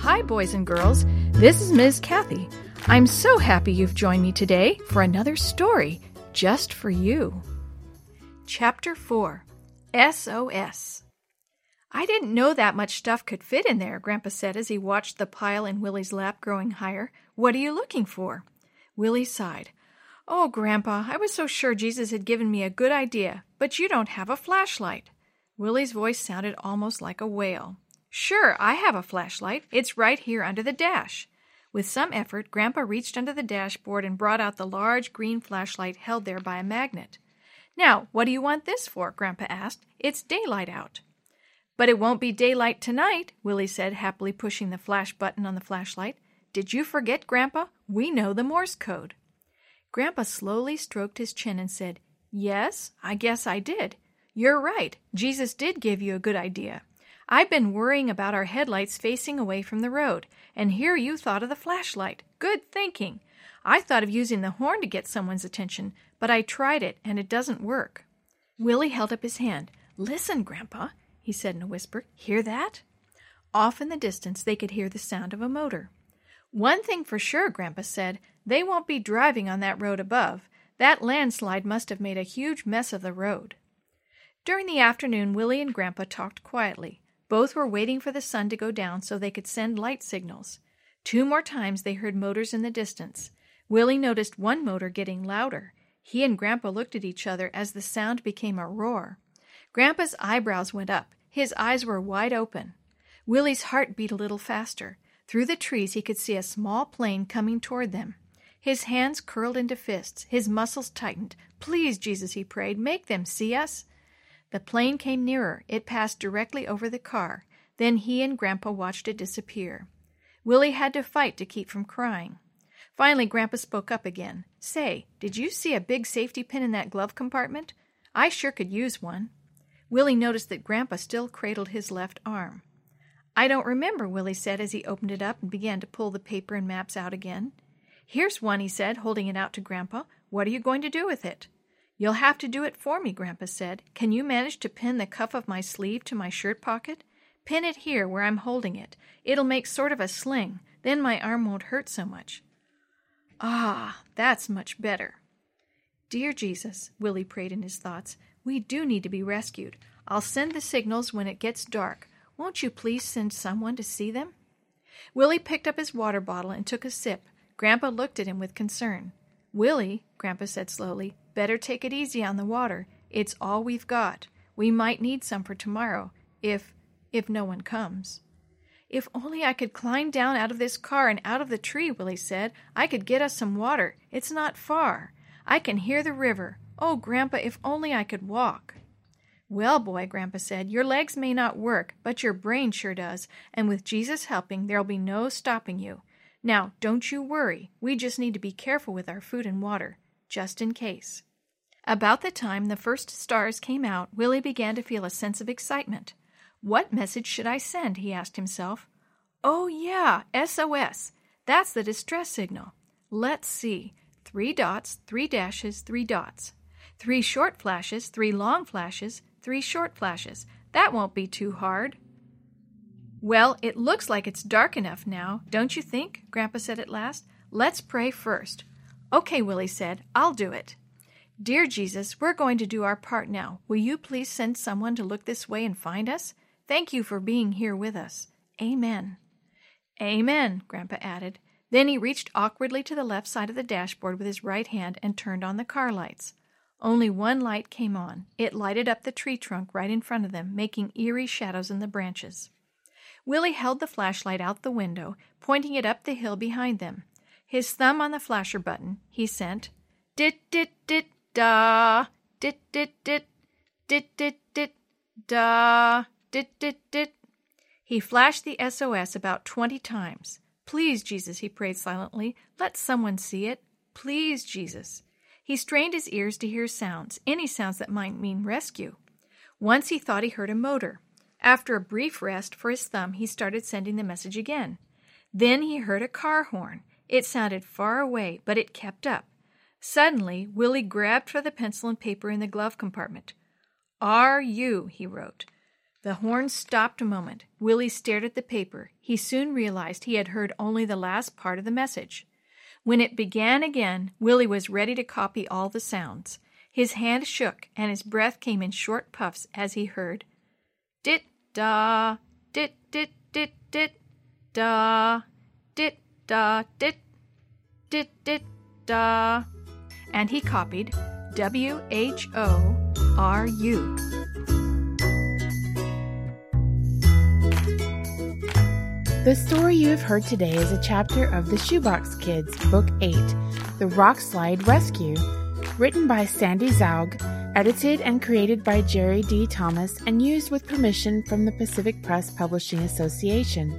Hi, boys and girls. This is Ms. Kathy. I'm so happy you've joined me today for another story just for you. Chapter 4 SOS. I didn't know that much stuff could fit in there, Grandpa said as he watched the pile in Willie's lap growing higher. What are you looking for? Willie sighed. Oh, Grandpa, I was so sure Jesus had given me a good idea, but you don't have a flashlight. Willie's voice sounded almost like a wail. Sure, I have a flashlight. It's right here under the dash. With some effort, Grandpa reached under the dashboard and brought out the large green flashlight held there by a magnet. Now, what do you want this for? Grandpa asked. It's daylight out. But it won't be daylight tonight, Willie said, happily pushing the flash button on the flashlight. Did you forget, Grandpa? We know the Morse code. Grandpa slowly stroked his chin and said, Yes, I guess I did. You're right. Jesus did give you a good idea. I've been worrying about our headlights facing away from the road, and here you thought of the flashlight. Good thinking. I thought of using the horn to get someone's attention, but I tried it, and it doesn't work. Willie held up his hand. Listen, Grandpa, he said in a whisper. Hear that? Off in the distance, they could hear the sound of a motor. One thing for sure, Grandpa said, they won't be driving on that road above. That landslide must have made a huge mess of the road. During the afternoon, Willie and Grandpa talked quietly. Both were waiting for the sun to go down so they could send light signals. Two more times they heard motors in the distance. Willie noticed one motor getting louder. He and Grandpa looked at each other as the sound became a roar. Grandpa's eyebrows went up. His eyes were wide open. Willie's heart beat a little faster. Through the trees he could see a small plane coming toward them. His hands curled into fists. His muscles tightened. Please, Jesus, he prayed, make them see us. The plane came nearer. It passed directly over the car. Then he and Grandpa watched it disappear. Willie had to fight to keep from crying. Finally, Grandpa spoke up again. Say, did you see a big safety pin in that glove compartment? I sure could use one. Willie noticed that Grandpa still cradled his left arm. I don't remember, Willie said as he opened it up and began to pull the paper and maps out again. Here's one, he said, holding it out to Grandpa. What are you going to do with it? You'll have to do it for me, Grandpa said. Can you manage to pin the cuff of my sleeve to my shirt pocket? Pin it here where I'm holding it. It'll make sort of a sling. Then my arm won't hurt so much. Ah, that's much better. Dear Jesus, Willie prayed in his thoughts, we do need to be rescued. I'll send the signals when it gets dark. Won't you please send someone to see them? Willie picked up his water bottle and took a sip. Grandpa looked at him with concern. Willie, Grandpa said slowly, better take it easy on the water. It's all we've got. We might need some for tomorrow, if if no one comes. If only I could climb down out of this car and out of the tree, Willie said. I could get us some water. It's not far. I can hear the river. Oh, Grandpa, if only I could walk. Well, boy, Grandpa said, your legs may not work, but your brain sure does, and with Jesus helping, there'll be no stopping you. Now, don't you worry. We just need to be careful with our food and water, just in case. About the time the first stars came out, Willie began to feel a sense of excitement. What message should I send? he asked himself. Oh, yeah, SOS. That's the distress signal. Let's see. Three dots, three dashes, three dots. Three short flashes, three long flashes, three short flashes. That won't be too hard. Well, it looks like it's dark enough now, don't you think? Grandpa said at last. Let's pray first. Okay, Willie said. I'll do it. Dear Jesus, we're going to do our part now. Will you please send someone to look this way and find us? Thank you for being here with us. Amen. Amen, Grandpa added. Then he reached awkwardly to the left side of the dashboard with his right hand and turned on the car lights. Only one light came on. It lighted up the tree trunk right in front of them, making eerie shadows in the branches. Willie held the flashlight out the window, pointing it up the hill behind them. His thumb on the flasher button, he sent dit dit dit da dit dit dit dit dit dit da dit dit dit. He flashed the SOS about twenty times. Please, Jesus, he prayed silently, let someone see it. Please, Jesus. He strained his ears to hear sounds, any sounds that might mean rescue. Once he thought he heard a motor. After a brief rest for his thumb, he started sending the message again. Then he heard a car horn. It sounded far away, but it kept up. Suddenly, Willie grabbed for the pencil and paper in the glove compartment. Are you, he wrote. The horn stopped a moment. Willie stared at the paper. He soon realized he had heard only the last part of the message. When it began again, Willie was ready to copy all the sounds. His hand shook, and his breath came in short puffs as he heard dit da, dit dit dit dit da, dit da dit, dit dit da, and he copied W H O R U. The story you have heard today is a chapter of The Shoebox Kids, Book 8, The Rock Slide Rescue, written by Sandy Zaugg, edited and created by Jerry D. Thomas, and used with permission from the Pacific Press Publishing Association.